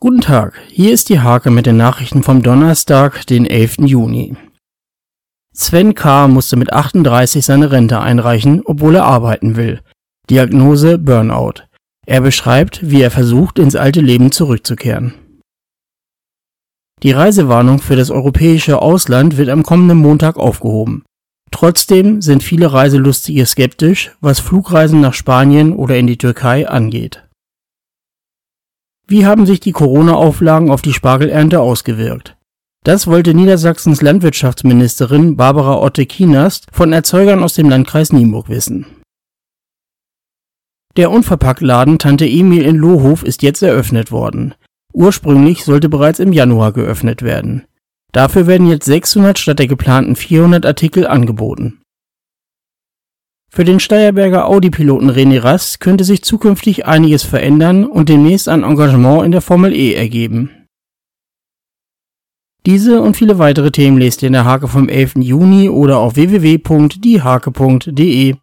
Guten Tag, hier ist die Hake mit den Nachrichten vom Donnerstag, den 11. Juni. Sven K. musste mit 38 seine Rente einreichen, obwohl er arbeiten will. Diagnose Burnout. Er beschreibt, wie er versucht, ins alte Leben zurückzukehren. Die Reisewarnung für das europäische Ausland wird am kommenden Montag aufgehoben. Trotzdem sind viele Reiselustige skeptisch, was Flugreisen nach Spanien oder in die Türkei angeht. Wie haben sich die Corona-Auflagen auf die Spargelernte ausgewirkt? Das wollte Niedersachsens Landwirtschaftsministerin Barbara Otte-Kienast von Erzeugern aus dem Landkreis Nienburg wissen. Der Unverpacktladen Tante Emil in Lohof ist jetzt eröffnet worden. Ursprünglich sollte bereits im Januar geöffnet werden. Dafür werden jetzt 600 statt der geplanten 400 Artikel angeboten. Für den Steierberger Audi-Piloten René Rast könnte sich zukünftig einiges verändern und demnächst ein Engagement in der Formel E ergeben. Diese und viele weitere Themen lest ihr in der Hake vom 11. Juni oder auf www.diehake.de.